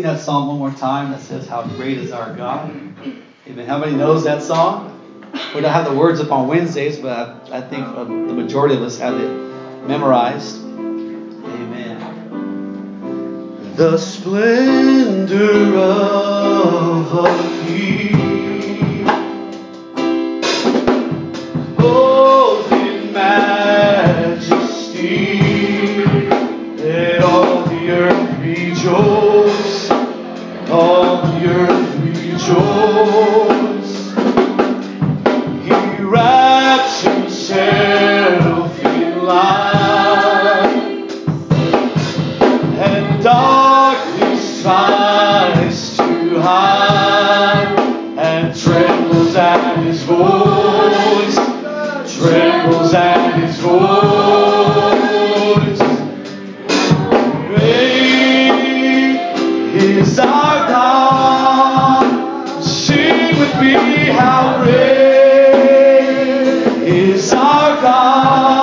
sing that song one more time that says, How great is our God? Amen. How many knows that song? We don't have the words up on Wednesdays, but I, I think uh, the majority of us have it memorized. Amen. The splendor of a king. our praise is our God.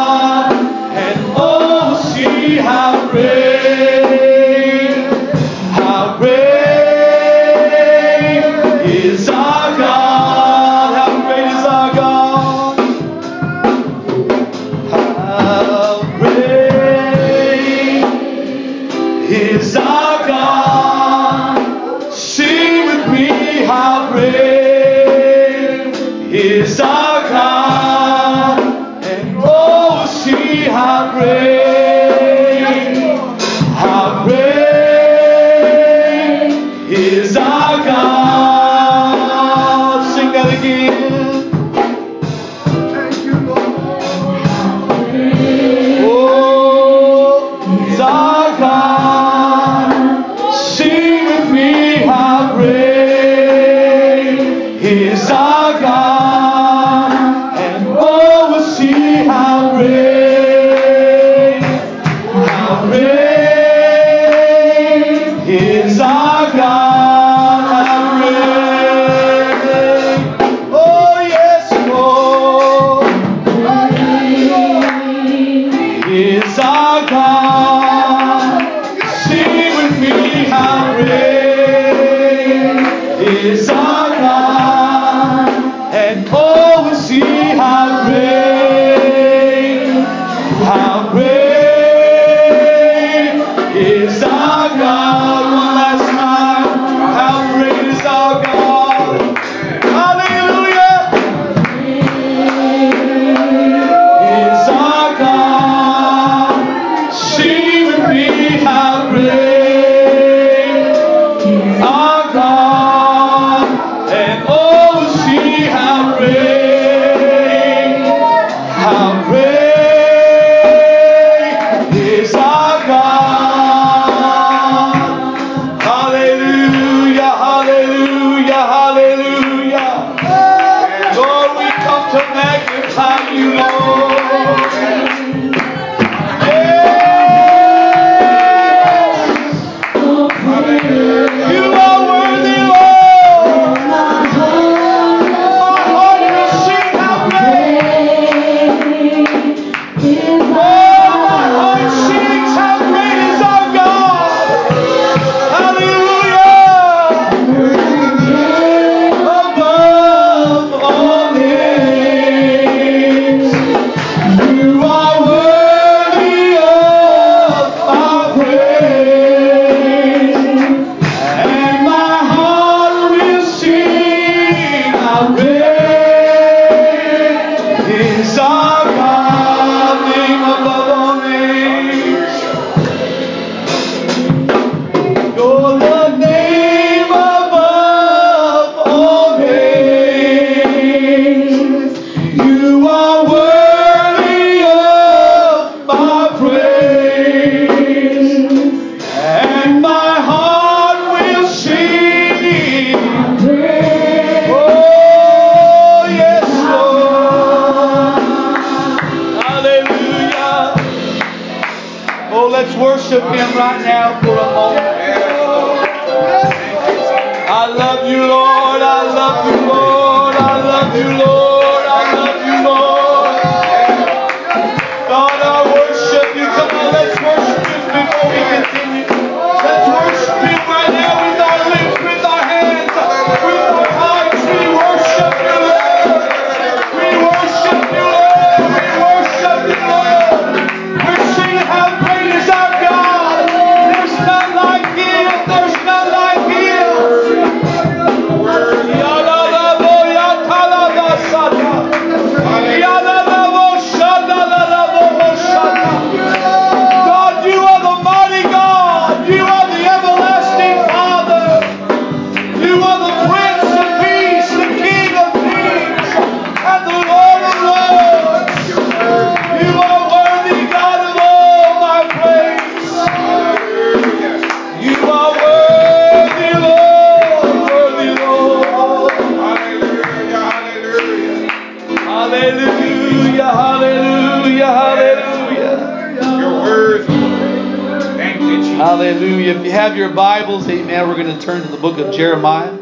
The book of Jeremiah,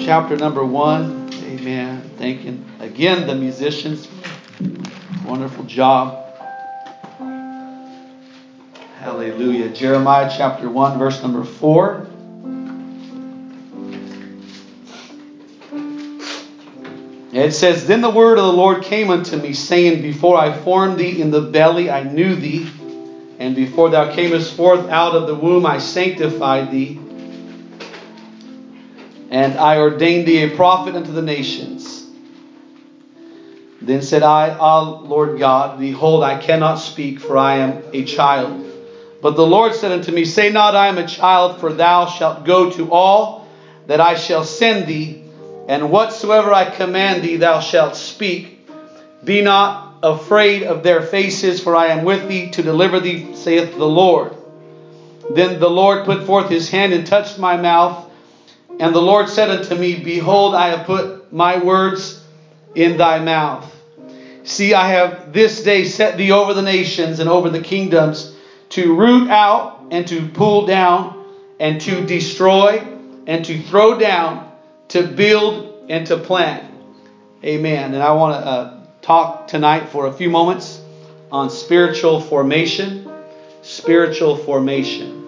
chapter number one. Amen. Thanking again the musicians. Wonderful job. Hallelujah. Jeremiah chapter 1, verse number 4. It says, Then the word of the Lord came unto me, saying, Before I formed thee in the belly, I knew thee and before thou camest forth out of the womb, I sanctified thee. And I ordained thee a prophet unto the nations. Then said I, Ah, Lord God, behold, I cannot speak, for I am a child. But the Lord said unto me, Say not, I am a child, for thou shalt go to all that I shall send thee, and whatsoever I command thee, thou shalt speak. Be not afraid of their faces, for I am with thee to deliver thee, saith the Lord. Then the Lord put forth his hand and touched my mouth. And the Lord said unto me, Behold, I have put my words in thy mouth. See, I have this day set thee over the nations and over the kingdoms to root out and to pull down and to destroy and to throw down, to build and to plant. Amen. And I want to uh, talk tonight for a few moments on spiritual formation. Spiritual formation.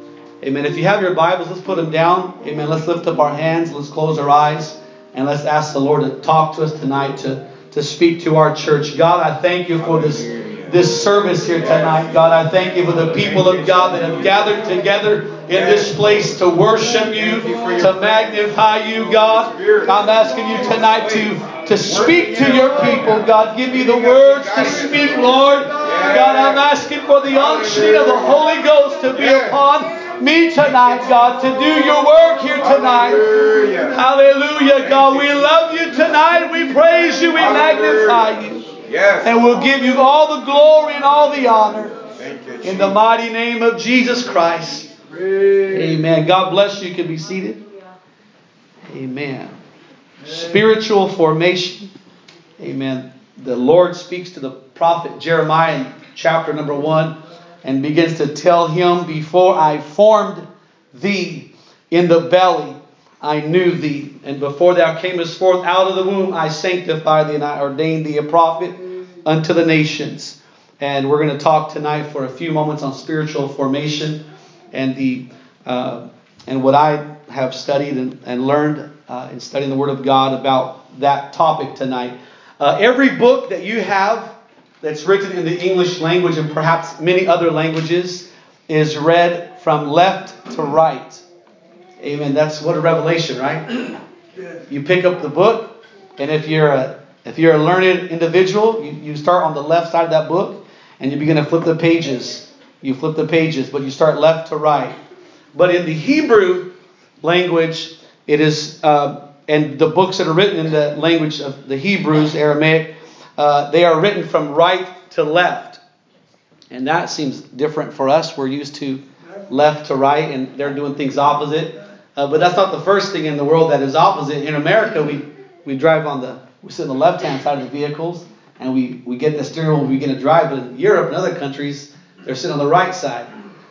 Amen. If you have your Bibles, let's put them down. Amen. Let's lift up our hands. Let's close our eyes. And let's ask the Lord to talk to us tonight, to, to speak to our church. God, I thank you for this, this service here tonight. God, I thank you for the people of God that have gathered together in this place to worship you, to magnify you, God. I'm asking you tonight to to speak to your people. God, give me the words to speak, Lord. God, I'm asking for the unction of the Holy Ghost to be upon me tonight, God, to do your work here tonight. Hallelujah, God. We love you tonight. We praise you. We magnify you. And we'll give you all the glory and all the honor. In the mighty name of Jesus Christ. Amen. God bless you. You can be seated. Amen. Spiritual formation. Amen. The Lord speaks to the prophet Jeremiah in chapter number one and begins to tell him, Before I formed thee in the belly, I knew thee. And before thou camest forth out of the womb, I sanctified thee and I ordained thee a prophet unto the nations. And we're going to talk tonight for a few moments on spiritual formation and the uh, and what I have studied and, and learned uh, in studying the Word of God about that topic tonight. Uh, every book that you have that's written in the English language and perhaps many other languages is read from left to right. Amen. That's what a revelation, right? You pick up the book, and if you're a if you're a learned individual, you, you start on the left side of that book and you begin to flip the pages. You flip the pages, but you start left to right. But in the Hebrew language, it is, uh, and the books that are written in the language of the Hebrews, Aramaic, uh, they are written from right to left. And that seems different for us. We're used to left to right, and they're doing things opposite. Uh, but that's not the first thing in the world that is opposite. In America, we, we drive on the, we sit on the left hand side of the vehicles, and we, we get the steering wheel we begin to drive. But in Europe and other countries, they're sitting on the right side.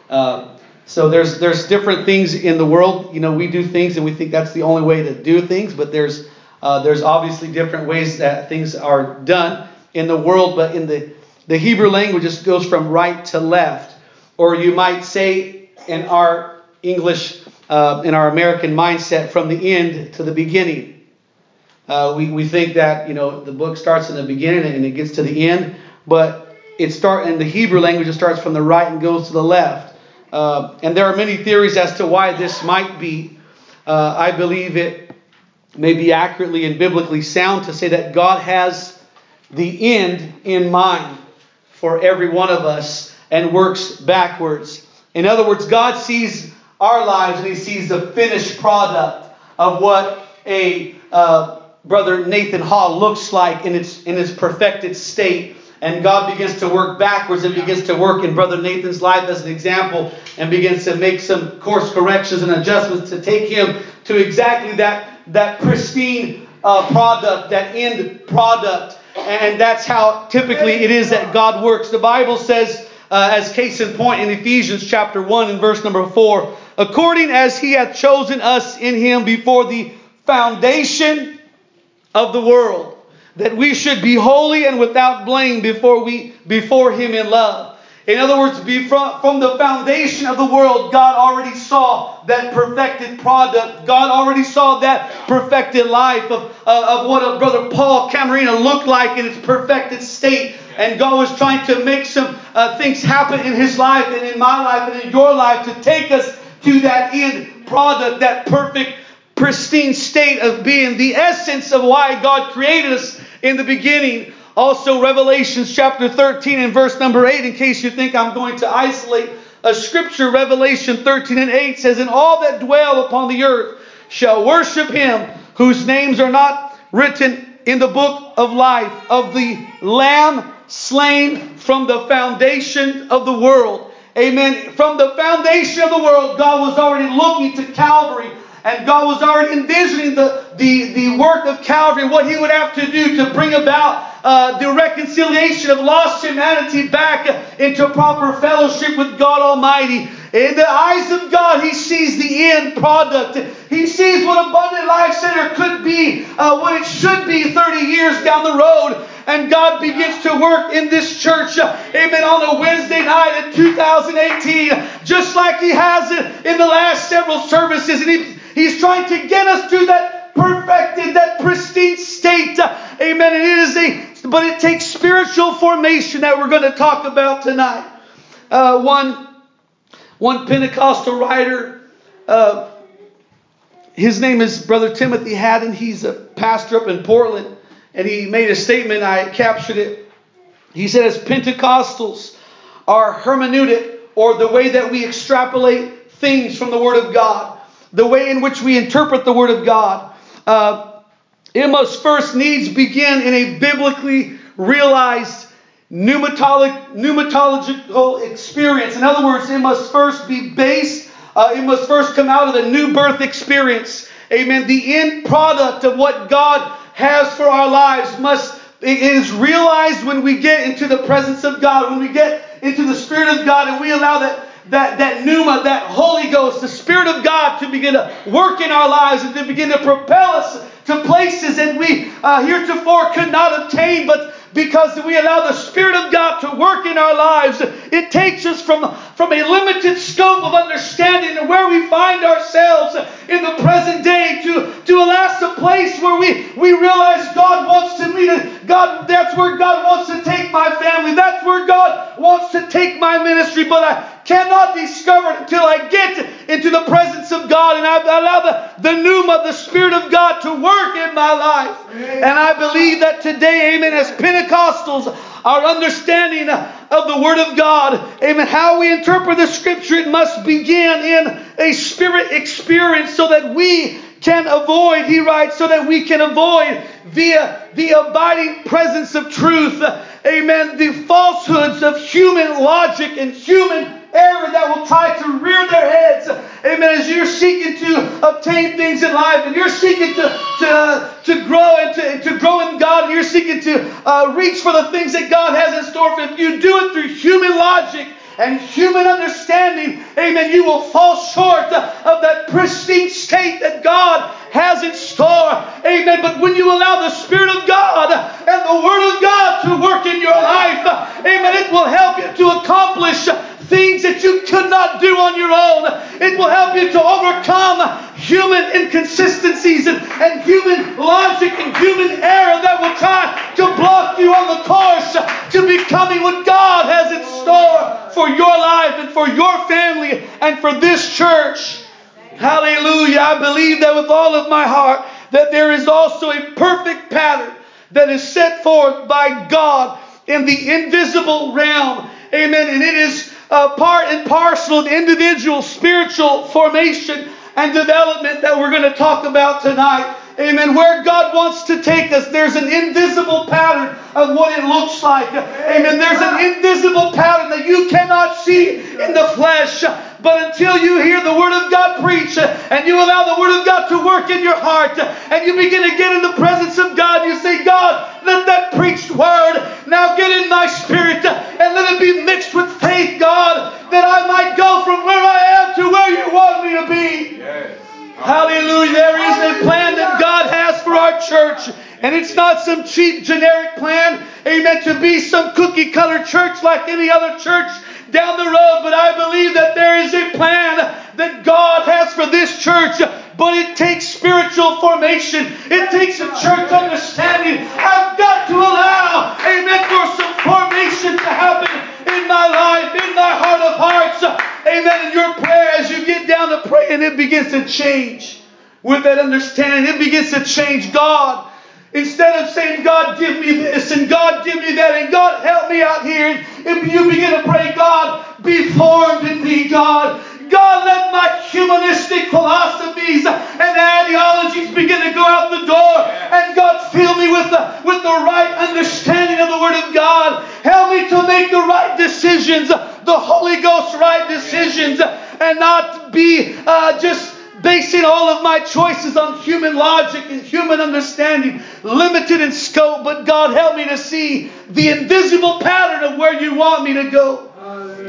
Uh, so there's there's different things in the world. You know, we do things and we think that's the only way to do things, but there's uh, there's obviously different ways that things are done in the world. But in the the Hebrew language, it goes from right to left, or you might say in our English, uh, in our American mindset, from the end to the beginning. Uh, we, we think that you know the book starts in the beginning and it gets to the end, but it start in the Hebrew language it starts from the right and goes to the left. Uh, and there are many theories as to why this might be. Uh, I believe it may be accurately and biblically sound to say that God has the end in mind for every one of us and works backwards. In other words, God sees our lives and He sees the finished product of what a uh, brother Nathan Hall looks like in its in its perfected state and God begins to work backwards and begins to work in Brother Nathan's life as an example and begins to make some course corrections and adjustments to take him to exactly that, that pristine uh, product, that end product. And that's how typically it is that God works. The Bible says uh, as case in point in Ephesians chapter 1 and verse number 4. According as he hath chosen us in him before the foundation of the world, that we should be holy and without blame before we before him in love. In other words, from, from the foundation of the world, God already saw that perfected product. God already saw that perfected life of, uh, of what a brother Paul Camarena looked like in its perfected state. And God was trying to make some uh, things happen in his life and in my life and in your life to take us to that end product, that perfect, pristine state of being, the essence of why God created us in the beginning. Also, Revelations chapter 13 and verse number 8, in case you think I'm going to isolate a scripture, Revelation 13 and 8 says, And all that dwell upon the earth shall worship him whose names are not written in the book of life of the Lamb slain from the foundation of the world. Amen. From the foundation of the world, God was already looking to Calvary and God was already envisioning the, the, the work of Calvary, what He would have to do to bring about uh, the reconciliation of lost humanity back into proper fellowship with God Almighty. In the eyes of God, He sees the end product. He sees what Abundant Life Center could be, uh, what it should be 30 years down the road. And God begins to work in this church, uh, amen, on a Wednesday night in 2018, just like He has in the last several services. And he, He's trying to get us to that perfected, that pristine state. Amen. It is a, but it takes spiritual formation that we're going to talk about tonight. Uh, one, one Pentecostal writer, uh, his name is Brother Timothy Haddon. He's a pastor up in Portland, and he made a statement. I captured it. He said, as Pentecostals, our hermeneutic, or the way that we extrapolate things from the Word of God, the way in which we interpret the Word of God, uh, it must first needs begin in a biblically realized pneumatological experience. In other words, it must first be based, uh, it must first come out of a new birth experience. Amen. The end product of what God has for our lives must it is realized when we get into the presence of God, when we get into the Spirit of God, and we allow that that, that pneuma, that Holy Ghost, the Spirit of God to begin to work in our lives and to begin to propel us to places that we uh, heretofore could not obtain, but because we allow the Spirit of God to work in our lives, it takes us from, from a limited scope of understanding and where we find ourselves in the present day to, to a last a place where we, we realize God wants to meet us. God, that's where God wants to take my family. That's where God wants to take my ministry. But I cannot discover discovered until I get into the presence of God and I allow the, the pneuma, the Spirit of God to work in my life. And I believe that today, amen, as Pentecostals, our understanding of the Word of God, amen, how we interpret the Scripture, it must begin in a spirit experience so that we can avoid, he writes, so that we can avoid via the abiding presence of truth, amen, the falsehoods of human logic and human error that will try to rear their heads. Amen. As you're seeking to obtain things in life and you're seeking to, to, to grow and to, to grow in God and you're seeking to uh, reach for the things that God has in store for you, if you do it through human logic, and human understanding, amen, you will fall short of that pristine state that God has in store. Amen. But when you allow the Spirit of God and the Word of God to work in your life, amen, it will help you to accomplish things that you could not do on your own. It will help you to overcome human inconsistencies and, and human logic and human error that will try to block you on the course to becoming what God has in store for your life and for your family and for this church. Hallelujah. I believe that with all of my heart that there is also a perfect pattern that is set forth by God in the invisible realm. Amen. And it is uh, part and parcel of individual spiritual formation and development that we're going to talk about tonight. Amen. Where God wants to take us, there's an invisible pattern of what it looks like. Amen. There's an invisible pattern that you cannot see in the flesh. But until you hear the Word of God preach and you allow the Word of God to work in your heart and you begin to get in the presence of God, you say, God, let that preached Word now get in my spirit and let it be mixed with faith, God, that I might go from where I am to where you want me to be. Yes. Hallelujah. There is a plan that God has for our church. And it's not some cheap generic plan, amen, to be some cookie cutter church like any other church down the road. But I believe that there is a plan that God has for this church. But it takes spiritual formation. It takes a church understanding. I've got to allow, amen, for some formation to happen in my life, in my heart of hearts. Amen. In your prayer, as you get down to pray, and it begins to change with that understanding, it begins to change God. Instead of saying, God, give me this, and God, give me that, and God, help me out here, if you begin to pray, God, be formed in me, God. God, let my humanistic philosophies and ideologies begin to go out the door. And God, fill me with the, with the right understanding of the Word of God. Help me to make the right decisions, the Holy Ghost right decisions, and not be uh, just basing all of my choices on human logic and human understanding, limited in scope. But God, help me to see the invisible pattern of where you want me to go.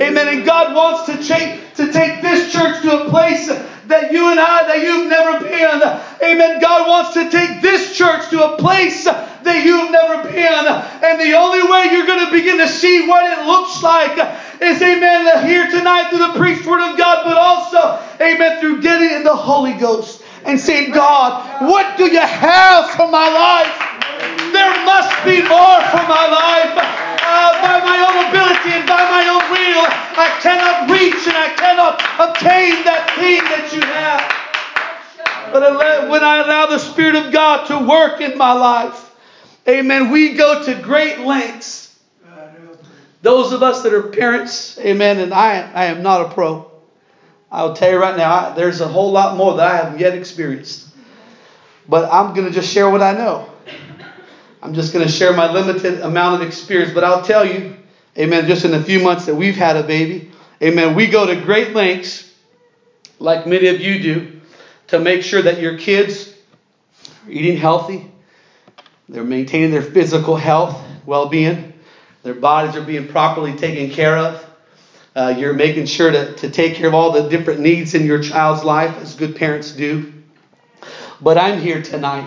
Amen. And God wants to take, to take this church to a place that you and I, that you've never been. Amen. God wants to take this church to a place that you've never been. And the only way you're going to begin to see what it looks like is, amen, here tonight through the preached word of God, but also, amen, through getting in the Holy Ghost and saying, God, what do you have for my life? There must be more for my life uh, by my own ability and by my own will, I cannot reach and I cannot obtain that thing that you have. But when I allow the Spirit of God to work in my life, amen, we go to great lengths. Those of us that are parents, amen, and I, I am not a pro. I'll tell you right now, I, there's a whole lot more that I haven't yet experienced. But I'm going to just share what I know. I'm just going to share my limited amount of experience, but I'll tell you, amen, just in a few months that we've had a baby, amen, we go to great lengths, like many of you do, to make sure that your kids are eating healthy, they're maintaining their physical health, well being, their bodies are being properly taken care of. Uh, you're making sure to, to take care of all the different needs in your child's life, as good parents do. But I'm here tonight,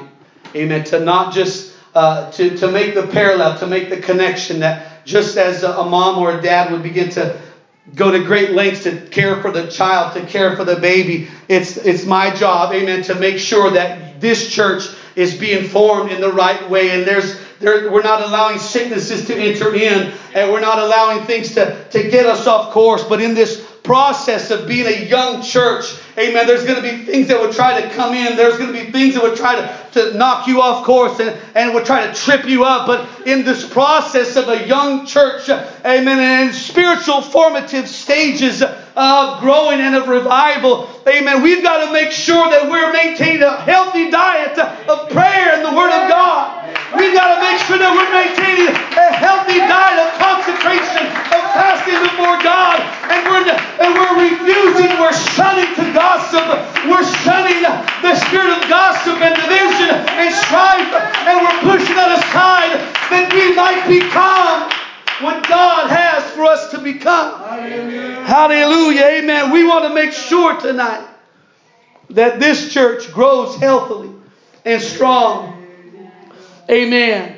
amen, to not just uh, to, to make the parallel, to make the connection that just as a mom or a dad would begin to go to great lengths to care for the child, to care for the baby, it's, it's my job, amen, to make sure that this church is being formed in the right way. And there's there, we're not allowing sicknesses to enter in and we're not allowing things to, to get us off course. But in this process of being a young church Amen. There's going to be things that would try to come in. There's going to be things that would try to, to knock you off course and, and would try to trip you up. But in this process of a young church, amen, and in spiritual formative stages of growing and of revival, amen, we've got to make sure that we're maintaining a healthy diet of prayer and the Word of God. We've got to make sure that we're maintaining a healthy diet of consecration, of fasting before God, and we're, and we're refusing, we're shunning to God gossip. We're shunning the spirit of gossip and division and strife, and we're pushing that aside that we might become what God has for us to become. Hallelujah. Hallelujah. Amen. We want to make sure tonight that this church grows healthily and strong. Amen.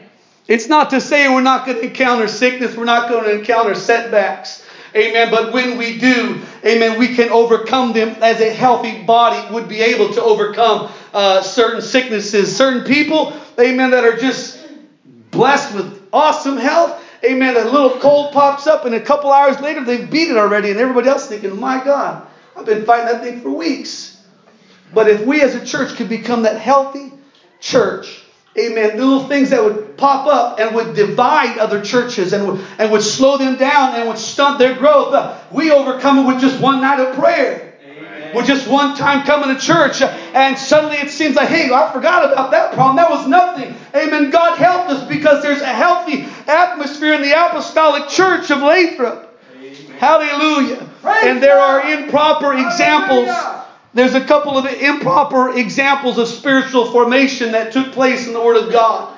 It's not to say we're not going to encounter sickness, we're not going to encounter setbacks. Amen. But when we do, amen, we can overcome them as a healthy body would be able to overcome uh, certain sicknesses. Certain people, amen, that are just blessed with awesome health. Amen. A little cold pops up, and a couple hours later, they've beat it already, and everybody else thinking, my God, I've been fighting that thing for weeks. But if we as a church could become that healthy church, Amen. Little things that would pop up and would divide other churches and would, and would slow them down and would stunt their growth. Uh, we overcome it with just one night of prayer. with just one time coming to church and suddenly it seems like, hey, I forgot about that problem. That was nothing. Amen. God helped us because there's a healthy atmosphere in the apostolic church of Lathrop. Hallelujah. Praise and there God. are improper examples. There's a couple of improper examples of spiritual formation that took place in the Word of God.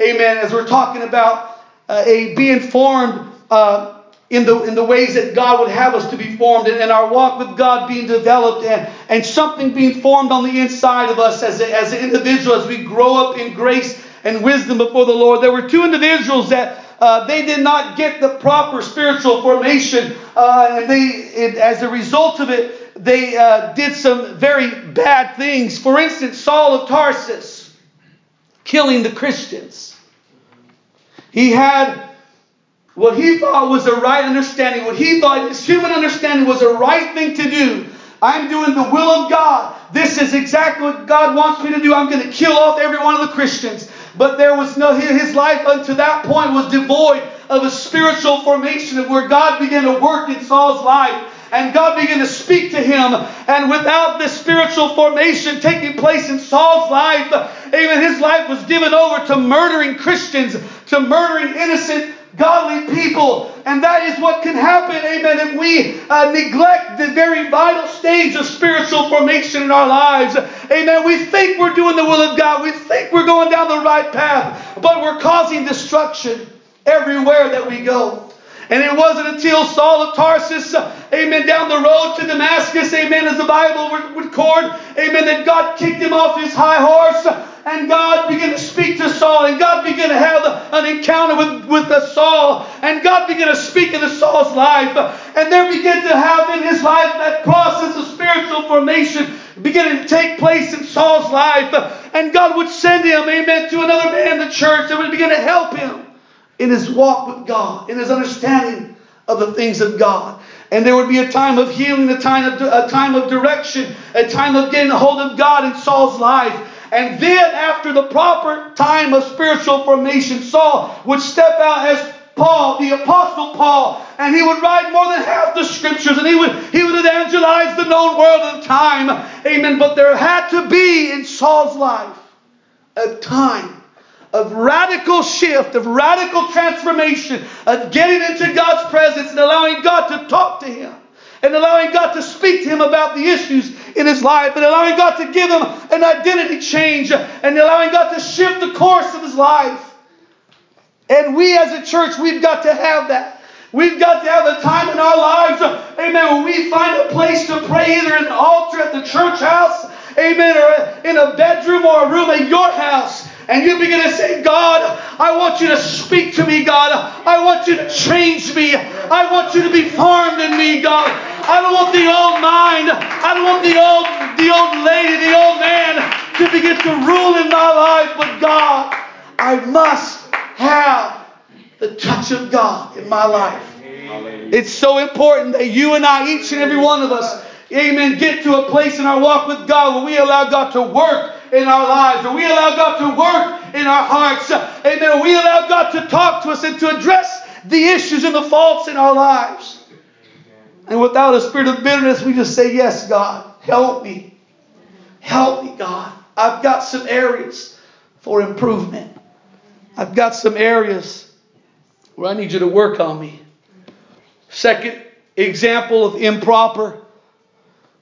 Amen. As we're talking about uh, a being formed uh, in the, in the ways that God would have us to be formed and, and our walk with God being developed and, and something being formed on the inside of us as, a, as an individual as we grow up in grace and wisdom before the Lord. There were two individuals that uh, they did not get the proper spiritual formation, uh, and they, it, as a result of it, they uh, did some very bad things. For instance, Saul of Tarsus, killing the Christians. He had what he thought was the right understanding, what he thought his human understanding was the right thing to do. I'm doing the will of God. This is exactly what God wants me to do. I'm going to kill off every one of the Christians. But there was no, his life unto that point was devoid of a spiritual formation of where God began to work in Saul's life. And God began to speak to him. And without this spiritual formation taking place in Saul's life, even his life was given over to murdering Christians, to murdering innocent godly people. And that is what can happen, amen, if we uh, neglect the very vital stage of spiritual formation in our lives. Amen. We think we're doing the will of God, we think we're going down the right path, but we're causing destruction everywhere that we go. And it wasn't until Saul of Tarsus, uh, amen, down the road to Damascus, amen, as the Bible would record, amen, that God kicked him off his high horse uh, and God began to speak to Saul, and God began to have an encounter with, with Saul, and God began to speak into Saul's life, uh, and there began to have in his life that process of spiritual formation beginning to take place in Saul's life, uh, and God would send him, amen, to another man in the church that would begin to help him in his walk with God, in his understanding of the things of God. And there would be a time of healing, a time of, a time of direction, a time of getting a hold of God in Saul's life. And then, after the proper time of spiritual formation, Saul would step out as Paul, the Apostle Paul, and he would write more than half the scriptures, and he would, he would evangelize the known world at the time. Amen. But there had to be in Saul's life a time of radical shift, of radical transformation, of getting into God's presence and allowing God to talk to him and allowing God to speak to him about the issues in his life and allowing God to give him an identity change and allowing God to shift the course of his life. And we as a church, we've got to have that. We've got to have a time in our lives, amen, where we find a place to pray either in an altar at the church house, amen, or in a bedroom or a room at your house. And you begin to say, God, I want you to speak to me, God. I want you to change me. I want you to be formed in me, God. I don't want the old mind. I don't want the old, the old lady, the old man to begin to rule in my life. But God, I must have the touch of God in my life. It's so important that you and I, each and every one of us, amen, get to a place in our walk with God where we allow God to work in our lives, where we allow God to work in our hearts, amen, we allow God to talk to us and to address the issues and the faults in our lives. And without a spirit of bitterness, we just say, Yes, God, help me. Help me, God. I've got some areas for improvement. I've got some areas where I need you to work on me. Second example of improper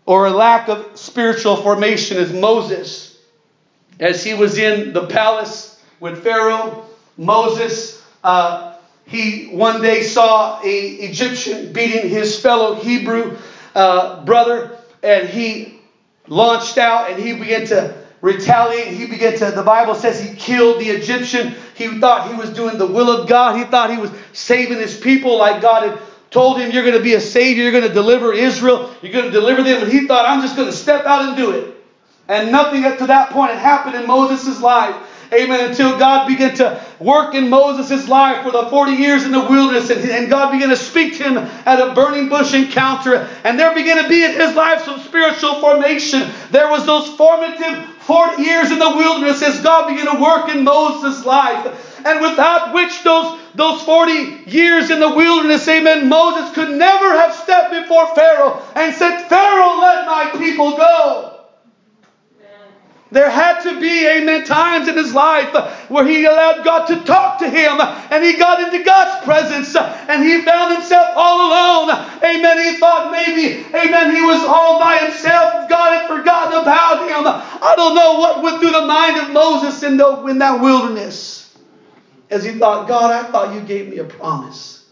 or a lack of spiritual formation is Moses. As he was in the palace with Pharaoh, Moses uh, he one day saw a Egyptian beating his fellow Hebrew uh, brother, and he launched out and he began to retaliate. He began to, the Bible says he killed the Egyptian. He thought he was doing the will of God. He thought he was saving his people like God had told him, You're going to be a savior. You're going to deliver Israel. You're going to deliver them. And he thought, I'm just going to step out and do it. And nothing up to that point had happened in Moses' life. Amen. Until God began to work in Moses' life for the 40 years in the wilderness, and, and God began to speak to him at a burning bush encounter. And there began to be in his life some spiritual formation. There was those formative 40 years in the wilderness as God began to work in Moses' life. and without which those, those 40 years in the wilderness, amen, Moses could never have stepped before Pharaoh and said, Pharaoh, let my people go. There had to be, amen, times in his life where he allowed God to talk to him and he got into God's presence and he found himself all alone. Amen. He thought maybe, amen, he was all by himself. God had forgotten about him. I don't know what went through the mind of Moses in, the, in that wilderness as he thought, God, I thought you gave me a promise.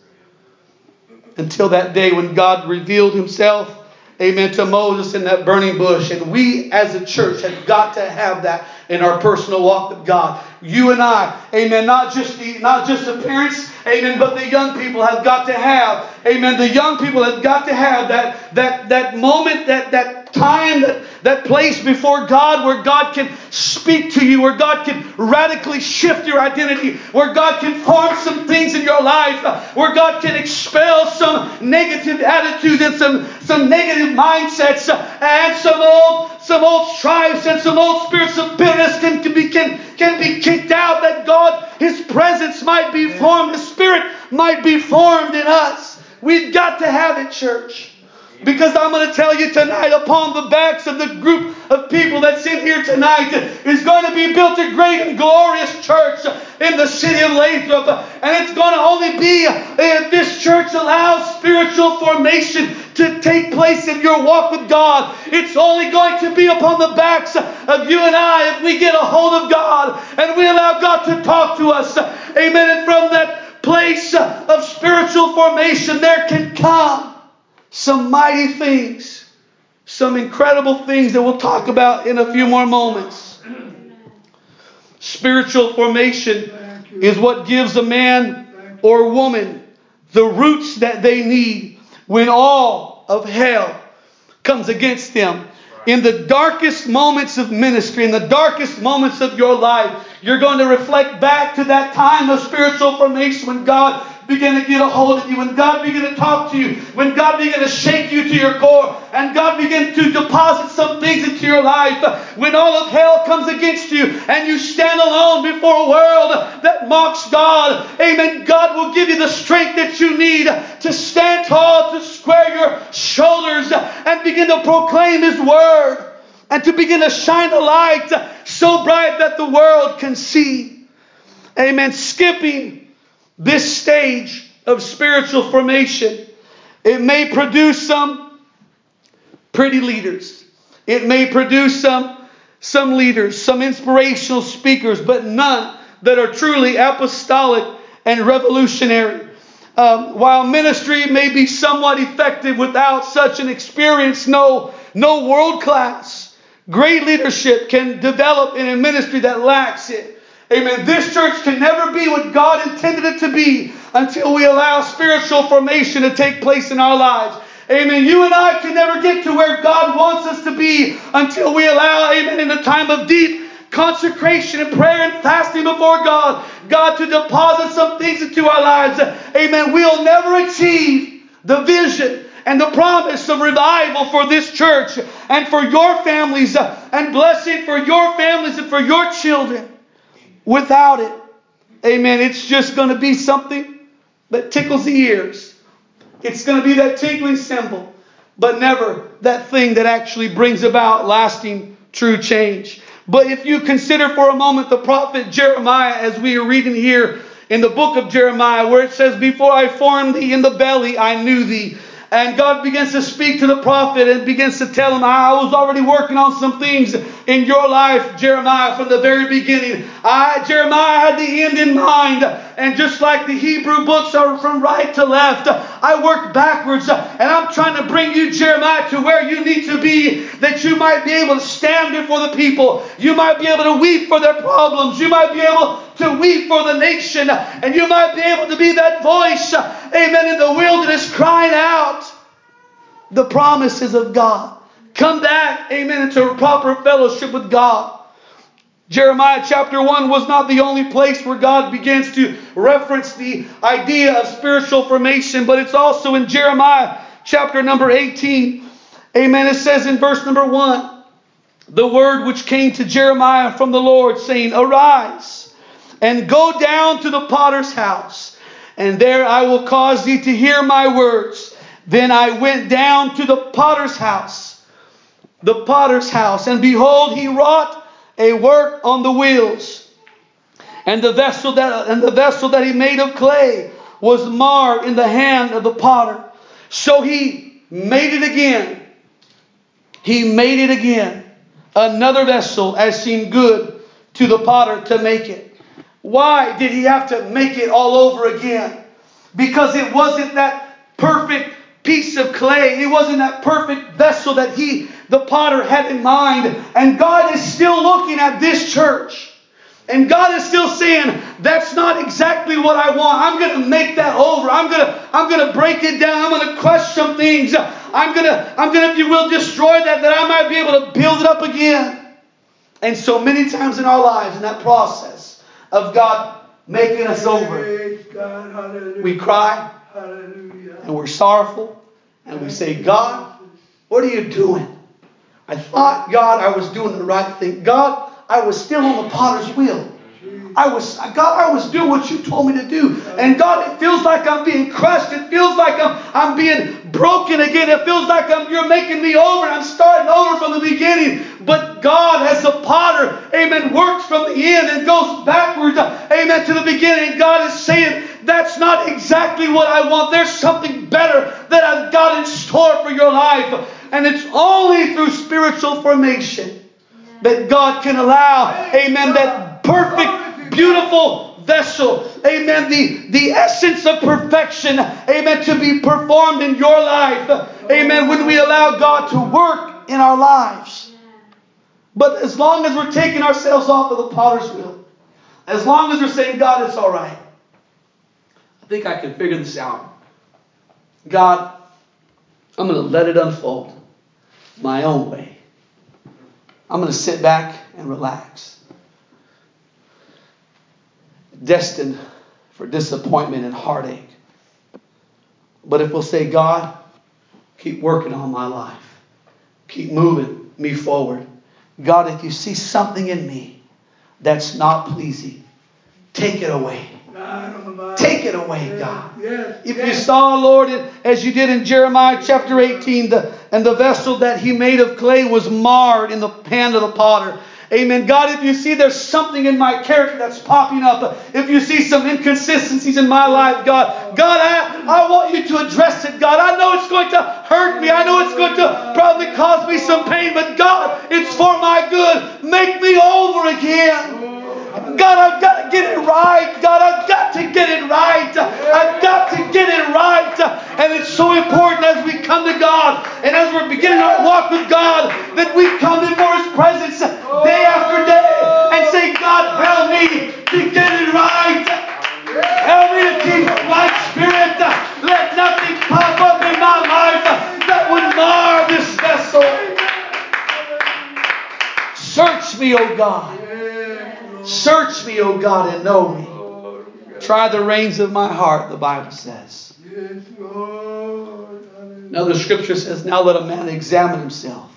Until that day when God revealed himself amen, to Moses in that burning bush. And we as a church have got to have that in our personal walk with God. You and I, amen, not just the not just the parents, amen, but the young people have got to have, amen, the young people have got to have that that that moment, that that time, that, that place before God where God can speak to you, where God can radically shift your identity, where God can form some things in your life, uh, where God can expel some negative attitudes and some, some negative mindsets uh, and some old some old strifes and some old spirits of bitterness can, can, be, can, can be kicked out, that God, His presence might be formed, His Spirit might be formed in us. We've got to have it, church. Because I'm going to tell you tonight, upon the backs of the group of people that sit here tonight, is going to be built a great and glorious church in the city of Lathrop. And it's going to only be if this church allows spiritual formation to take place in your walk with God. It's only going to be upon the backs of you and I if we get a hold of God and we allow God to talk to us. Amen. And from that place of spiritual formation, there can come some mighty things, some incredible things that we'll talk about in a few more moments. Spiritual formation is what gives a man or woman the roots that they need when all of hell comes against them. In the darkest moments of ministry, in the darkest moments of your life, you're going to reflect back to that time of spiritual formation when God begin to get a hold of you, when God begin to talk to you, when God begin to shake you to your core, and God begin to deposit some things into your life, when all of hell comes against you and you stand alone before a world that mocks God, amen, God will give you the strength that you need to stand tall, to square your shoulders, and begin to proclaim His word, and to begin to shine the light so bright that the world can see. Amen. Skipping this stage of spiritual formation, it may produce some pretty leaders. It may produce some, some leaders, some inspirational speakers, but none that are truly apostolic and revolutionary. Um, while ministry may be somewhat effective without such an experience, no, no world class, great leadership can develop in a ministry that lacks it. Amen. This church can never be what God intended it to be until we allow spiritual formation to take place in our lives. Amen. You and I can never get to where God wants us to be until we allow, amen, in a time of deep consecration and prayer and fasting before God, God to deposit some things into our lives. Amen. We'll never achieve the vision and the promise of revival for this church and for your families and blessing for your families and for your children Without it, amen, it's just going to be something that tickles the ears. It's going to be that tinkling cymbal, but never that thing that actually brings about lasting true change. But if you consider for a moment the prophet Jeremiah, as we are reading here in the book of Jeremiah, where it says, Before I formed thee in the belly, I knew thee. And God begins to speak to the prophet and begins to tell him, I was already working on some things in your life, Jeremiah, from the very beginning. I, Jeremiah, had the end in mind. And just like the Hebrew books are from right to left, I work backwards. And I'm trying to bring you, Jeremiah, to where you need to be, that you might be able to stand before the people. You might be able to weep for their problems. You might be able to weep for the nation. And you might be able to be that voice, amen, in the wilderness crying out the promises of God. Come back, amen, into proper fellowship with God. Jeremiah chapter 1 was not the only place where God begins to reference the idea of spiritual formation, but it's also in Jeremiah chapter number 18. Amen. It says in verse number 1 the word which came to Jeremiah from the Lord, saying, Arise and go down to the potter's house, and there I will cause thee to hear my words. Then I went down to the potter's house, the potter's house, and behold, he wrought a work on the wheels. And the vessel that and the vessel that he made of clay was marred in the hand of the potter. So he made it again. He made it again. Another vessel as seemed good to the potter to make it. Why did he have to make it all over again? Because it wasn't that perfect piece of clay. It wasn't that perfect vessel that he, the potter, had in mind. And God is still looking at this church. And God is still saying, that's not exactly what I want. I'm going to make that over. I'm going to, I'm going to break it down. I'm going to crush some things. I'm going to, I'm going to, if you will, destroy that, that I might be able to build it up again. And so many times in our lives, in that process of God making us over, we cry and we're sorrowful and we say, God, what are you doing? I thought, God, I was doing the right thing. God, I was still on the potter's wheel. I was, God, I was doing what you told me to do. And God, it feels like I'm being crushed. It feels like I'm, I'm being broken again. It feels like I'm, you're making me over. I'm starting over from the beginning. But God, as a potter, amen, works from the end and goes backwards, amen, to the beginning. God is saying, that's not exactly what I want. There's something better that I've got in store for your life. And it's only through spiritual formation that God can allow, amen, that perfect, beautiful vessel, amen, the, the essence of perfection, amen, to be performed in your life, amen, when we allow God to work in our lives. But as long as we're taking ourselves off of the potter's wheel, as long as we're saying, God, it's all right, I think I can figure this out. God, I'm going to let it unfold my own way. I'm going to sit back and relax. Destined for disappointment and heartache. But if we'll say, God, keep working on my life, keep moving me forward. God, if you see something in me that's not pleasing, take it away. Take it away, God. If you saw, Lord, as you did in Jeremiah chapter 18, the, and the vessel that he made of clay was marred in the hand of the potter. Amen. God, if you see there's something in my character that's popping up, if you see some inconsistencies in my life, God, God, I, I want you to address it, God. I know it's going to hurt me. I know it's going to probably cause me some pain, but God, it's for my good. Make me over again. God, I've got to get it right. God, I've got to get it right. I've got to get it right. And it's so important as we come to God and as we're beginning our walk with God that we come before His presence God. Search me, O God, and know me. Try the reins of my heart, the Bible says. Now the scripture says, now let a man examine himself.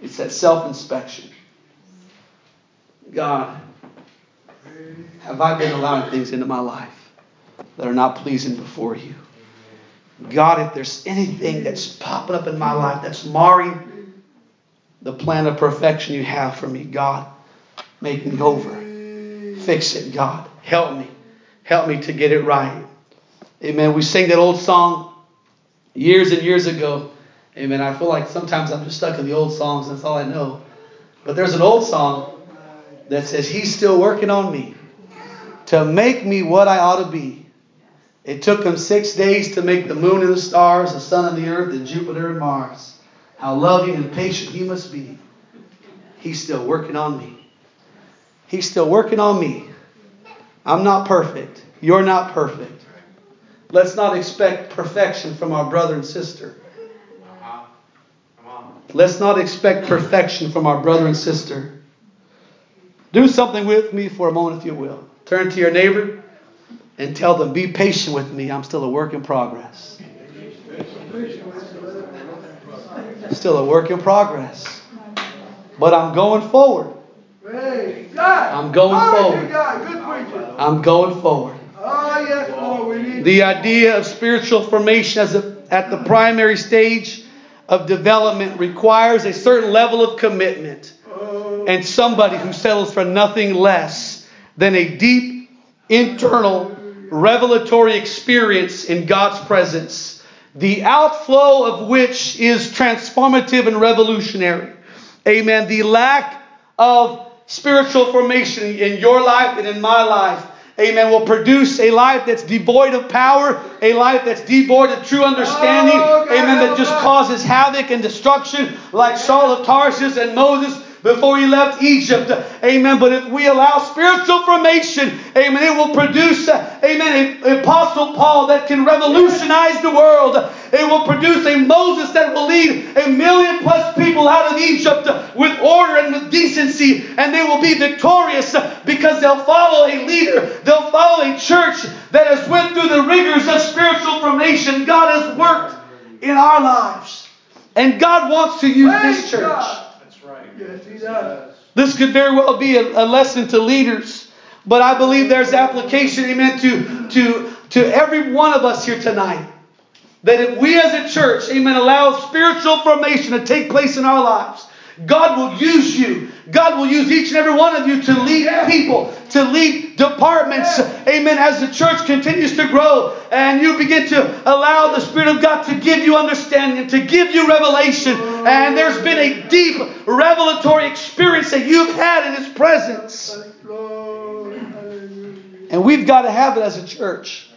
It's that self inspection. God, have I been allowing things into my life that are not pleasing before you? God, if there's anything that's popping up in my life that's marring the plan of perfection you have for me, God, Make me over. Fix it, God. Help me. Help me to get it right. Amen. We sang that old song years and years ago. Amen. I feel like sometimes I'm just stuck in the old songs. That's all I know. But there's an old song that says, He's still working on me to make me what I ought to be. It took him six days to make the moon and the stars, the sun and the earth, and Jupiter and Mars. How loving and patient he must be. He's still working on me. He's still working on me. I'm not perfect. You're not perfect. Let's not expect perfection from our brother and sister. Let's not expect perfection from our brother and sister. Do something with me for a moment, if you will. Turn to your neighbor and tell them, Be patient with me. I'm still a work in progress. Still a work in progress. But I'm going forward. I'm going forward. I'm going forward. Yes, Lord. We need The idea of spiritual formation as a, at the primary stage of development requires a certain level of commitment Oh, and somebody who settles for nothing less than a deep internal revelatory experience in God's presence, the outflow of which is transformative and revolutionary. Amen. The lack of spiritual formation in your life and in my life amen, will produce a life that's devoid of power, a life that's devoid of true understanding, Oh, amen, that just causes havoc and destruction like Saul of Tarsus and Moses before he left Egypt. Amen. But if we allow spiritual formation, amen, it will produce, amen, a apostle Paul that can revolutionize the world. It will produce a Moses that will lead a million plus people out of Egypt with order and with decency, and they will be victorious because they'll follow a leader. They'll follow a church that has went through the rigors of spiritual formation. God has worked in our lives. And God wants to use this church. God. This could very well be a, a lesson to leaders, but I believe there's application, amen, to, to, to every one of us here tonight. That if we as a church, amen, allow spiritual formation to take place in our lives, God will use you. God will use each and every one of you to lead people, to lead departments. Amen. As the church continues to grow and you begin to allow the Spirit of God to give you understanding to give you revelation. And there's been a deep revelatory experience that you've had in His presence. Yes, Lord. Hallelujah. And we've got to have it as a church.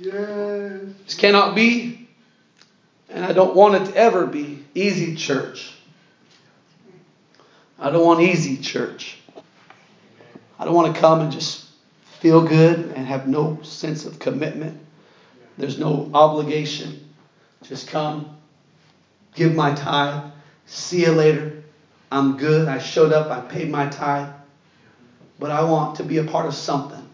This cannot be, and I don't want it to ever be, easy church. I don't want easy church. I don't want to come and just feel good and have no sense of commitment. There's no obligation. Just come, give my tithe, see you later. I'm good. I showed up, I paid my tithe. But I want to be a part of something.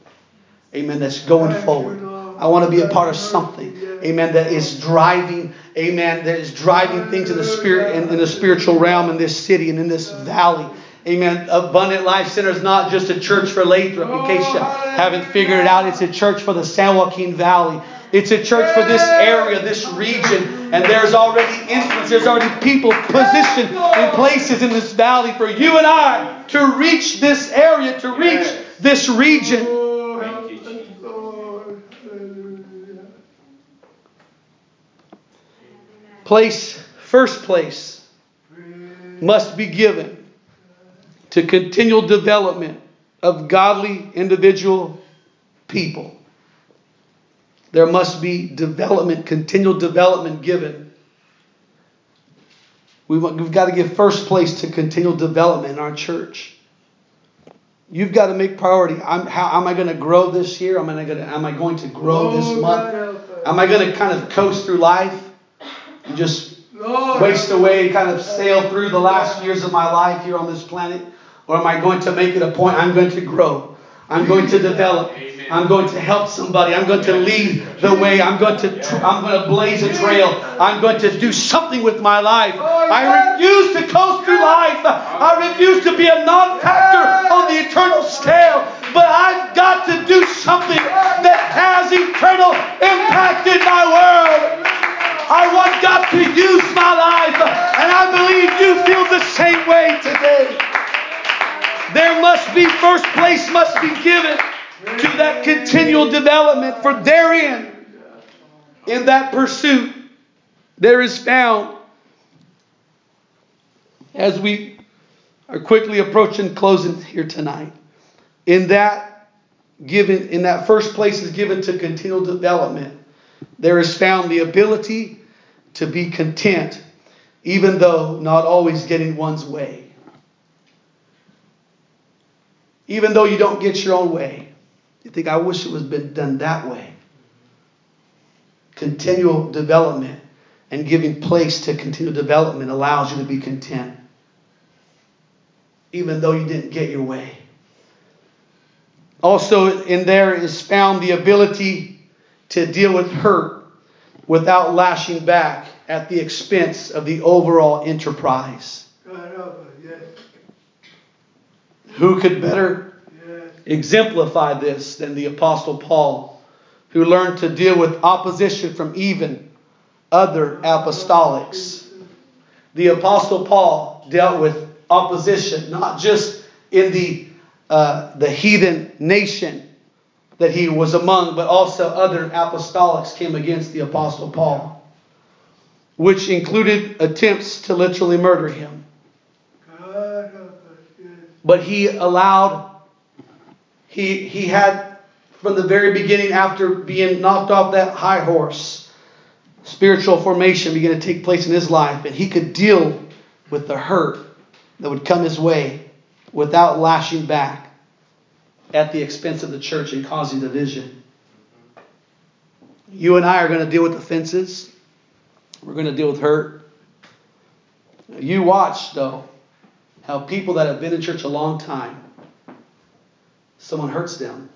Amen. That's going forward. I want to be a part of something. Amen. That is driving. Amen. That is driving things in the spirit in, in the spiritual realm in this city and in this valley. Amen. Abundant Life Center is not just a church for Lathrop. In case you haven't figured it out, it's a church for the San Joaquin Valley. It's a church for this area, this region. And there's already influence. There's already people positioned in places in this valley for you and I to reach this area, to reach this region. Oh, Thank help you, us, Jesus. Lord. Hallelujah. Place, first place, must be given to continual development of godly individual people. There must be development, continual development given. We We've got to give first place to continual development in our church. You've got to make priority. I'm, how am I going to grow this year? Am I going to, am I going to grow this Oh, month? God, help us. Am I going to kind of coast through life and just waste away and kind of sail through the last years of my life here on this planet? Or am I going to make it a point? I'm going to grow. I'm going to develop. I'm going to help somebody. I'm going to lead the way. I'm going to tr- I'm going to blaze a trail. I'm going to do something with my life. I refuse to coast through life. I refuse to be a non-factor on the eternal scale. But I've got to do something that has eternal impact in my world. I want God to use my life, and I believe you feel the same way today. There must be, first place must be given to that continual development, for therein, in that pursuit, there is found, as we are quickly approaching closing here tonight, in that given, in that first place is given to continual development, there is found the ability to be content, even though not always getting one's way. Even though you don't get your own way, you think, I wish it was been done that way. Continual development and giving place to continual development allows you to be content, even though you didn't get your way. Also, in there is found the ability to deal with hurt without lashing back at the expense of the overall enterprise. Who could better exemplify this than the Apostle Paul, who learned to deal with opposition from even other apostolics. The Apostle Paul dealt with opposition, not just in the, uh, the heathen nation that he was among, but also other apostolics came against the Apostle Paul, which included attempts to literally murder him. But he allowed, he, he had, from the very beginning, after being knocked off that high horse, spiritual formation began to take place in his life, and he could deal with the hurt that would come his way without lashing back at the expense of the church and causing division. You and I are going to deal with offenses. We're going to deal with hurt. You watch, though, how people that have been in church a long time, someone hurts them,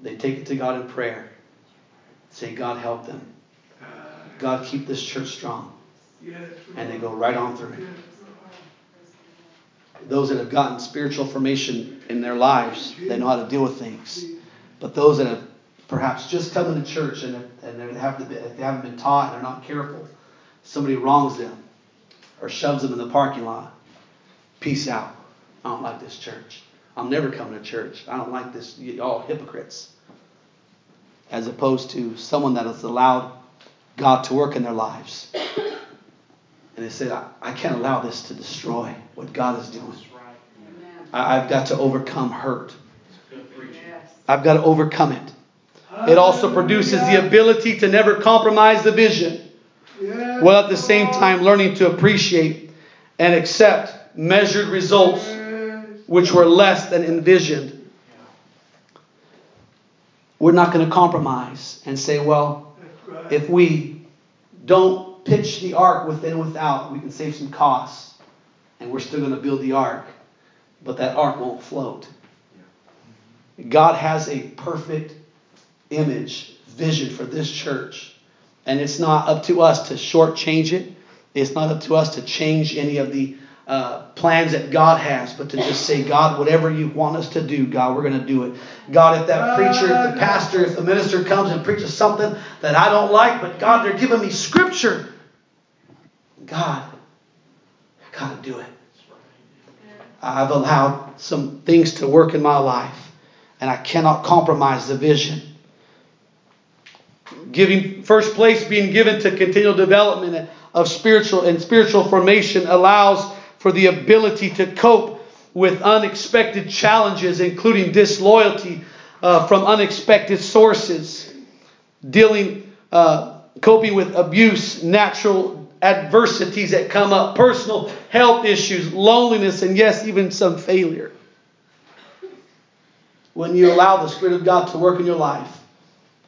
they take it to God in prayer. Say, God, help them. God, keep this church strong. And they go right on through it. Those that have gotten spiritual formation in their lives, they know how to deal with things. But those that have perhaps just come into church and, and they, have they haven't been taught and they're not careful, somebody wrongs them or shoves them in the parking lot. Peace out. I don't like this church. I'm never coming to church. I don't like this. You all hypocrites. As opposed to someone that has allowed God to work in their lives. And they said, I, I can't allow this to destroy what God is doing. I, I've got to overcome hurt. I've got to overcome it. It also produces the ability to never compromise the vision, while at the same time learning to appreciate and accept measured results which were less than envisioned. We're not going to compromise and say, well, if we don't pitch the ark within and without, we can save some costs and we're still going to build the ark, but that ark won't float. God has a perfect image, vision for this church. And it's not up to us to shortchange it. It's not up to us to change any of the uh, plans that God has, but to just say, God, whatever you want us to do, God, we're going to do it. God, if that preacher, if the pastor, if the minister comes and preaches something that I don't like, but God, they're giving me scripture. God, I got to do it. I've allowed some things to work in my life, and I cannot compromise the vision. Giving first place being given to continual development of spiritual and spiritual formation allows for the ability to cope with unexpected challenges, including disloyalty uh, from unexpected sources, dealing, uh, coping with abuse, natural adversities that come up, personal health issues, loneliness, and yes, even some failure. When you allow the Spirit of God to work in your life,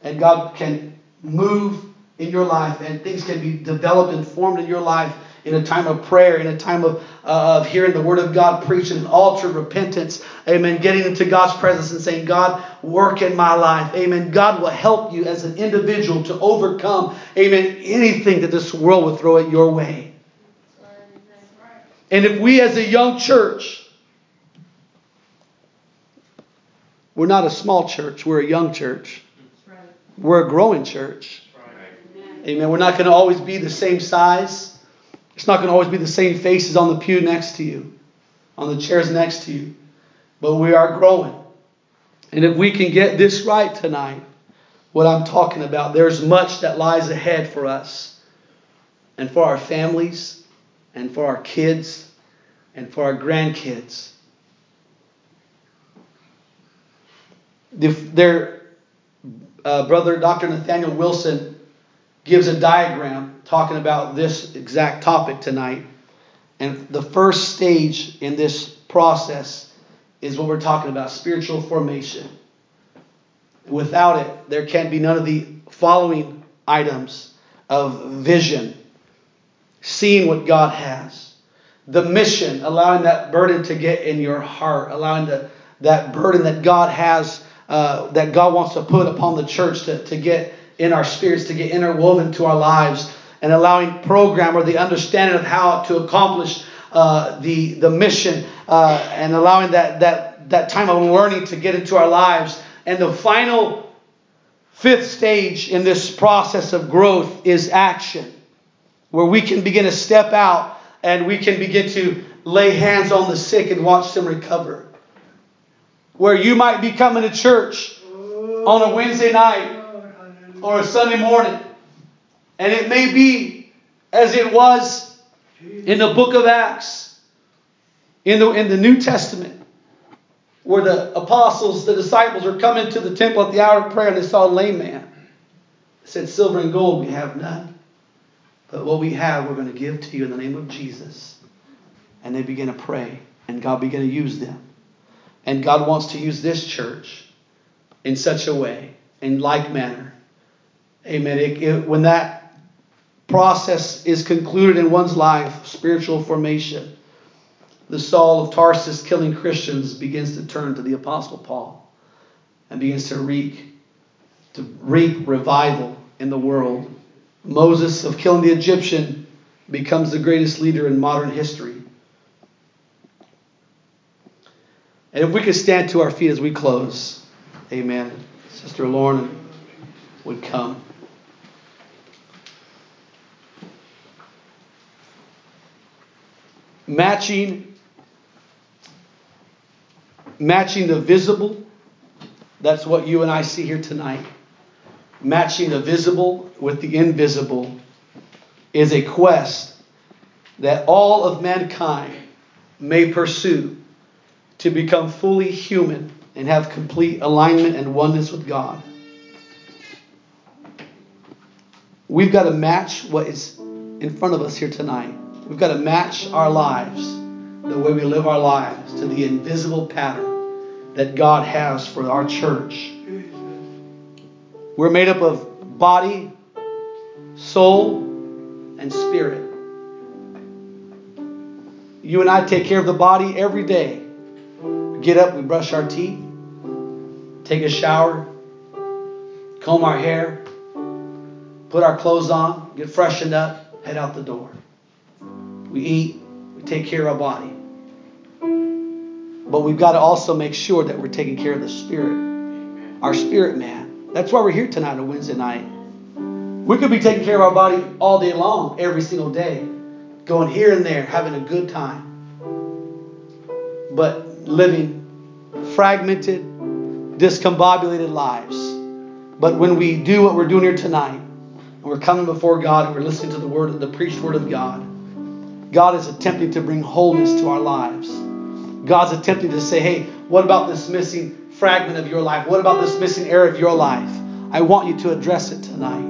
and God can move in your life, and things can be developed and formed in your life in a time of prayer, in a time of, uh, of hearing the Word of God preached, an altar of repentance. Amen. Getting into God's presence and saying, God, work in my life. Amen. God will help you as an individual to overcome, amen, anything that this world will throw at your way. And if we as a young church, we're not a small church, we're a young church. We're a growing church. Amen. We're not going to always be the same size. It's not going to always be the same faces on the pew next to you, on the chairs next to you. But we are growing. And if we can get this right tonight, what I'm talking about, there's much that lies ahead for us and for our families and for our kids and for our grandkids. Their uh, brother, Dr. Nathaniel Wilson, gives a diagram talking about this exact topic tonight. And the first stage in this process is what we're talking about spiritual formation. Without it, there can be none of the following items of vision, seeing what God has, the mission, allowing that burden to get in your heart, allowing the, that burden that God has, uh, that God wants to put upon the church to, to get in our spirits, to get interwoven to our lives and allowing program or the understanding of how to accomplish uh, the the mission uh, and allowing that that that time of learning to get into our lives. And the final fifth stage in this process of growth is action, where we can begin to step out and we can begin to lay hands on the sick and watch them recover. Where you might be coming to church on a Wednesday night or a Sunday morning, and it may be as it was in the book of Acts, in the, in the New Testament, where the apostles, the disciples, are coming to the temple at the hour of prayer and they saw a lame man. They said, Silver and gold we have none, but what we have we're going to give to you in the name of Jesus. And they began to pray, and God began to use them. And God wants to use this church in such a way, in like manner. Amen. It, it, when that process is concluded in one's life, spiritual formation, the Saul of Tarsus killing Christians begins to turn to the Apostle Paul and begins to wreak, to reap revival in the world. Moses of killing the Egyptian becomes the greatest leader in modern history. And if we could stand to our feet as we close, amen. Sister Lorna would come. Matching matching the visible that's what you and I see here tonight. Matching the visible with the invisible is a quest that all of mankind may pursue to become fully human and have complete alignment and oneness with God. We've got to match what is in front of us here tonight. We've got to match our lives, the way we live our lives, to the invisible pattern that God has for our church. We're made up of body, soul, and spirit. You and I take care of the body every day We get up, we brush our teeth, take a shower, comb our hair, put our clothes on, get freshened up, head out the door. We eat, we take care of our body. But we've got to also make sure that we're taking care of the spirit, our spirit man. That's why we're here tonight on Wednesday night. We could be taking care of our body all day long, every single day, going here and there, having a good time. But living fragmented, discombobulated lives. But when we do what we're doing here tonight, and we're coming before God and we're listening to the word, the preached word of God, God is attempting to bring wholeness to our lives. God's attempting to say, hey, what about this missing fragment of your life? What about this missing area of your life? I want you to address it tonight.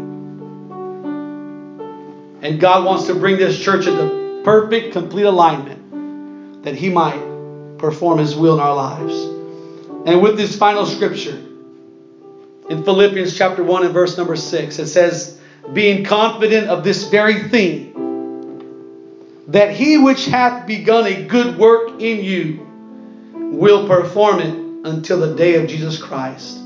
And God wants to bring this church into perfect, complete alignment that He might perform His will in our lives. And with this final scripture, in Philippians chapter 1 and verse number 6, it says, Being confident of this very thing, that he which hath begun a good work in you will perform it until the day of Jesus Christ.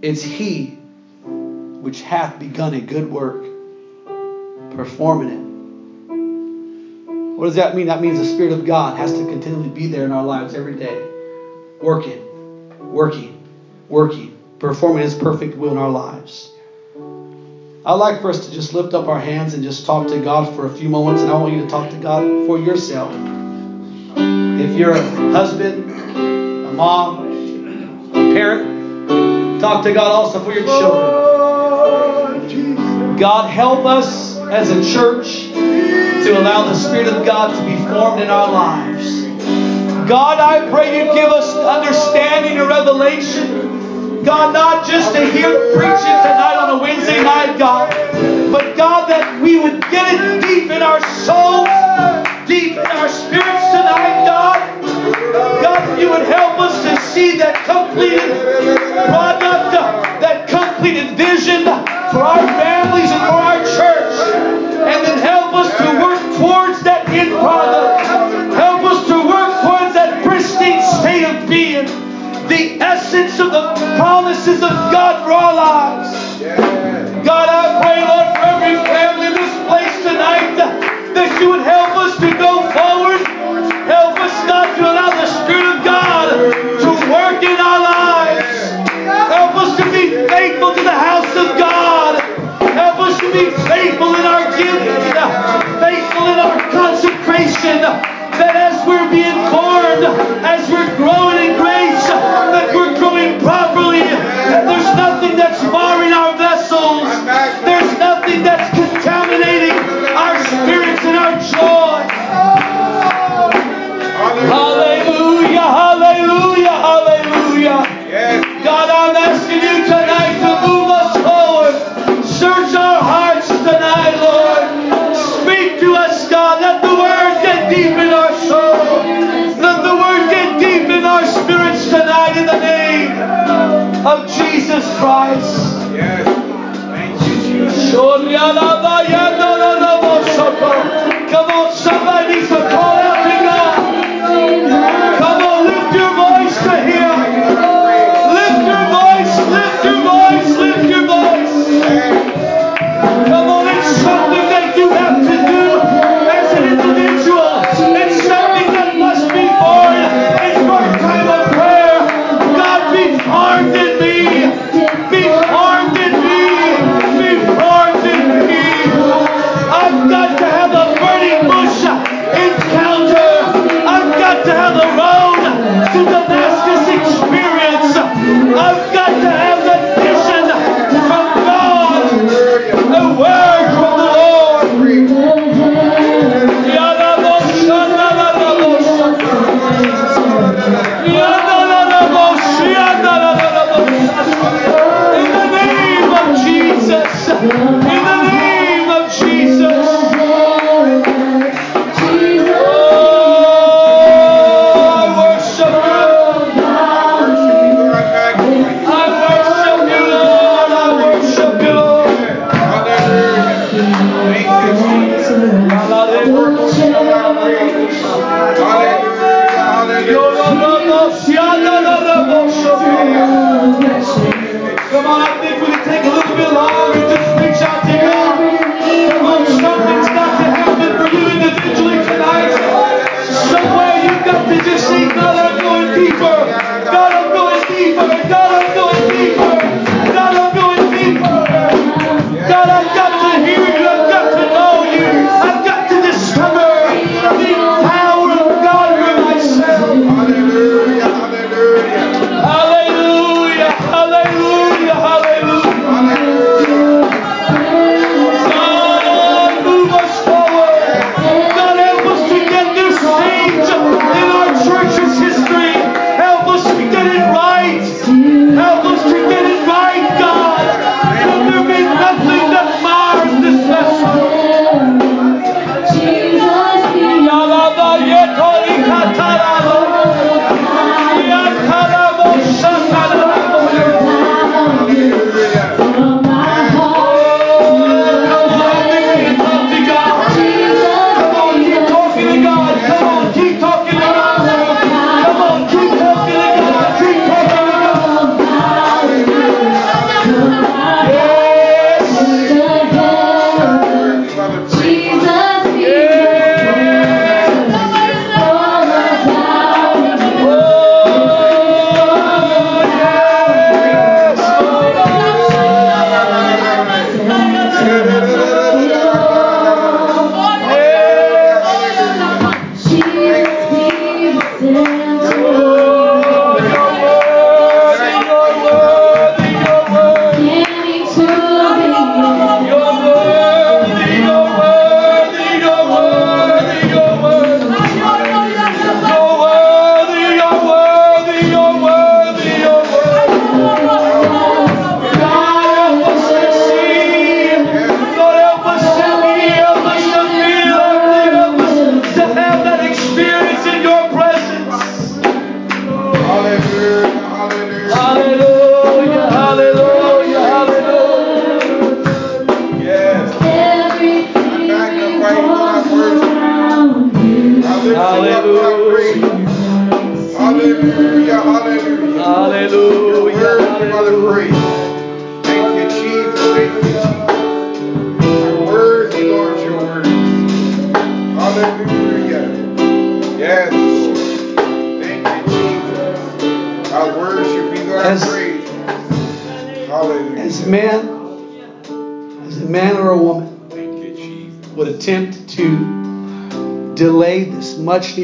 It's he which hath begun a good work, performing it what does that mean? That means the Spirit of God has to continually be there in our lives every day, working, working, working, performing His perfect will in our lives. I'd like for us to just lift up our hands and just talk to God for a few moments, and I want you to talk to God for yourself. If you're a husband, a mom, a parent, talk to God also for your children. God, help us as a church to allow the Spirit of God to be formed in our lives. God, I pray you give us understanding and revelation. God, not just to hear preaching tonight on a Wednesday night, God, but God, that we would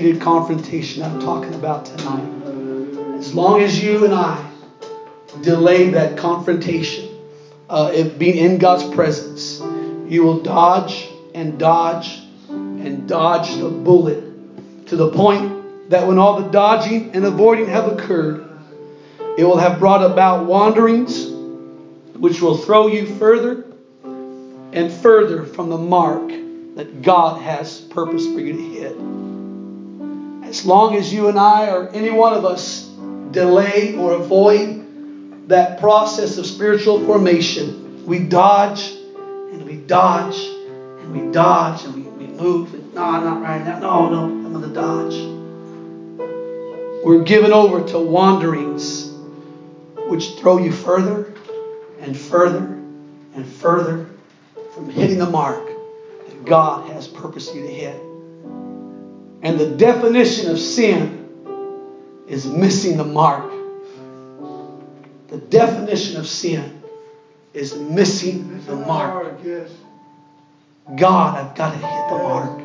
much confrontation I'm talking about tonight. As long as you and I delay that confrontation, uh, it being in God's presence, you will dodge and dodge and dodge the bullet to the point that when all the dodging and avoiding have occurred, it will have brought about wanderings which will throw you further and further from the mark that God has purpose for you to hit. As long as you and I or any one of us delay or avoid that process of spiritual formation, we dodge and we dodge and we dodge and we, we move and no, not right now. No, no, I'm going to dodge. We're given over to wanderings which throw you further and further and further from hitting the mark that God has purposed you to hit. And the definition of sin is missing the mark. The definition of sin is missing the mark. God, I've got to hit the mark.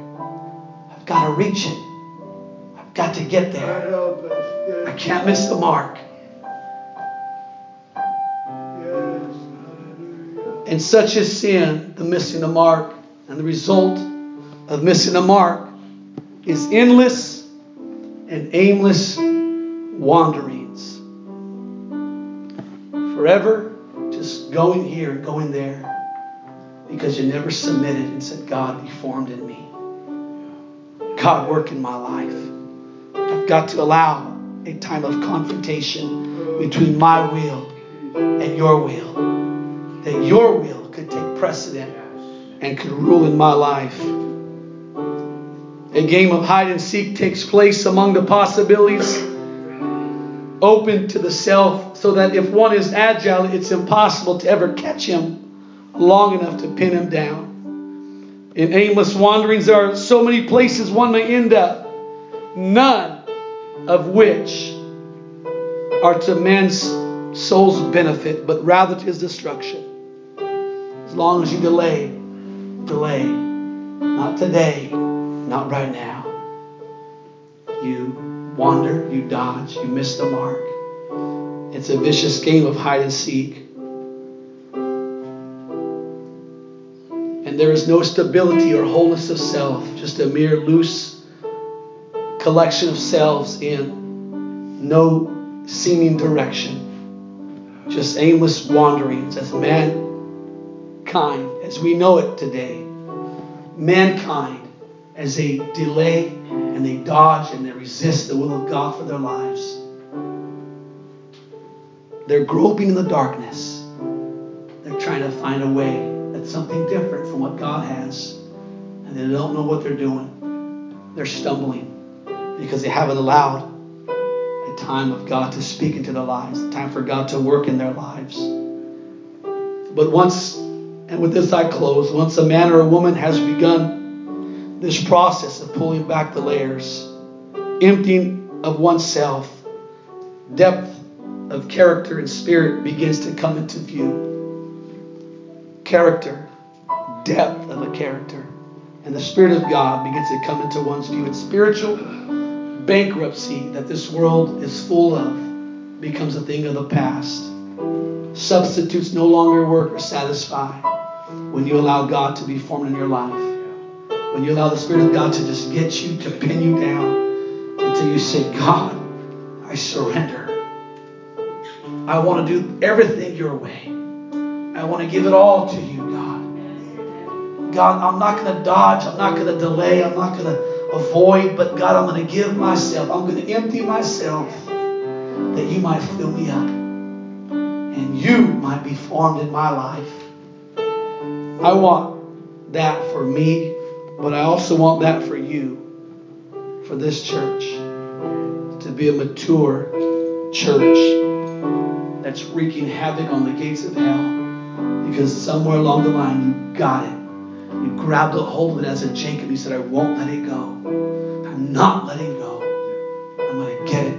I've got to reach it. I've got to get there. I can't miss the mark. And such is sin, the missing the mark. And the result of missing the mark is endless and aimless wanderings. Forever just going here and going there because you never submitted and said, God, be formed in me. God, work in my life. I've got to allow a time of confrontation between my will and your will that your will could take precedent and could rule in my life. A game of hide and seek takes place among the possibilities open to the self so that if one is agile, it's impossible to ever catch him long enough to pin him down. In aimless wanderings, there are so many places one may end up, none of which are to man's soul's benefit, but rather to his destruction. As long as you delay, delay. Not today, not right now. You wander, you dodge, you miss the mark. It's a vicious game of hide and seek. And there is no stability or wholeness of self, just a mere loose collection of selves in no seeming direction. Just aimless wanderings as mankind, as we know it today. Mankind, as they delay and they dodge and they resist the will of God for their lives. They're groping in the darkness. They're trying to find a way that's something different from what God has. And they don't know what they're doing. They're stumbling because they haven't allowed a time of God to speak into their lives, a time for God to work in their lives. But once, and with this I close, once a man or a woman has begun this process of pulling back the layers, emptying of oneself, depth of character and spirit begins to come into view. Character, depth of a character, and the Spirit of God begins to come into one's view. It's spiritual bankruptcy that this world is full of becomes a thing of the past. Substitutes no longer work or satisfy when you allow God to be formed in your life. When you allow the Spirit of God to just get you, to pin you down until you say, God, I surrender. I want to do everything your way. I want to give it all to you, God. God, I'm not going to dodge. I'm not going to delay. I'm not going to avoid. But God, I'm going to give myself. I'm going to empty myself that you might fill me up and you might be formed in my life. I want that for me, but I also want that for you, for this church, to be a mature church that's wreaking havoc on the gates of hell because somewhere along the line you got it. You grabbed a hold of it as a Jacob. You said, I won't let it go. I'm not letting go. I'm going to get it.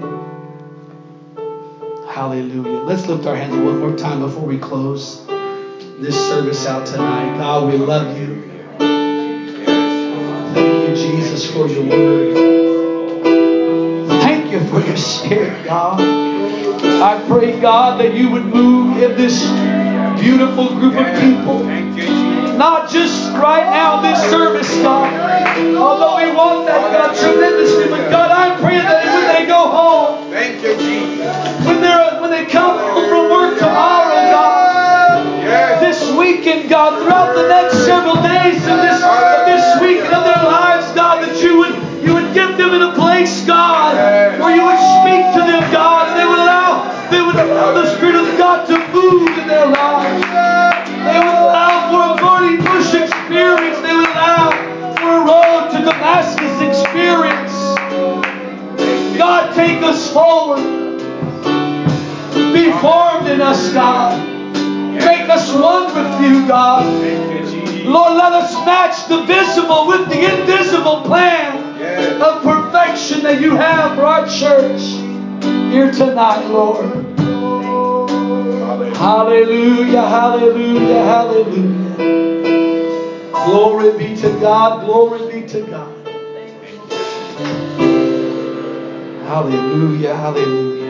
Hallelujah. Let's lift our hands one more time before we close this service out tonight. God, we love you. Thank you, Jesus. Jesus, for your word. Thank you for your spirit, God. I pray, God, that you would move in this beautiful group of people. Not just right now, this service, God. Although we want that, God, tremendously. But God, I pray that when they go home, Thank you, Jesus. when they're when they come home from work tomorrow, God, this weekend, God, throughout the next several days of this you, God. Thank you, Jesus. Lord, let us match the visible with the invisible plan Yes. of perfection that you have for our church here tonight, Lord. Hallelujah, hallelujah, hallelujah. Glory be to God, glory be to God. Hallelujah, hallelujah.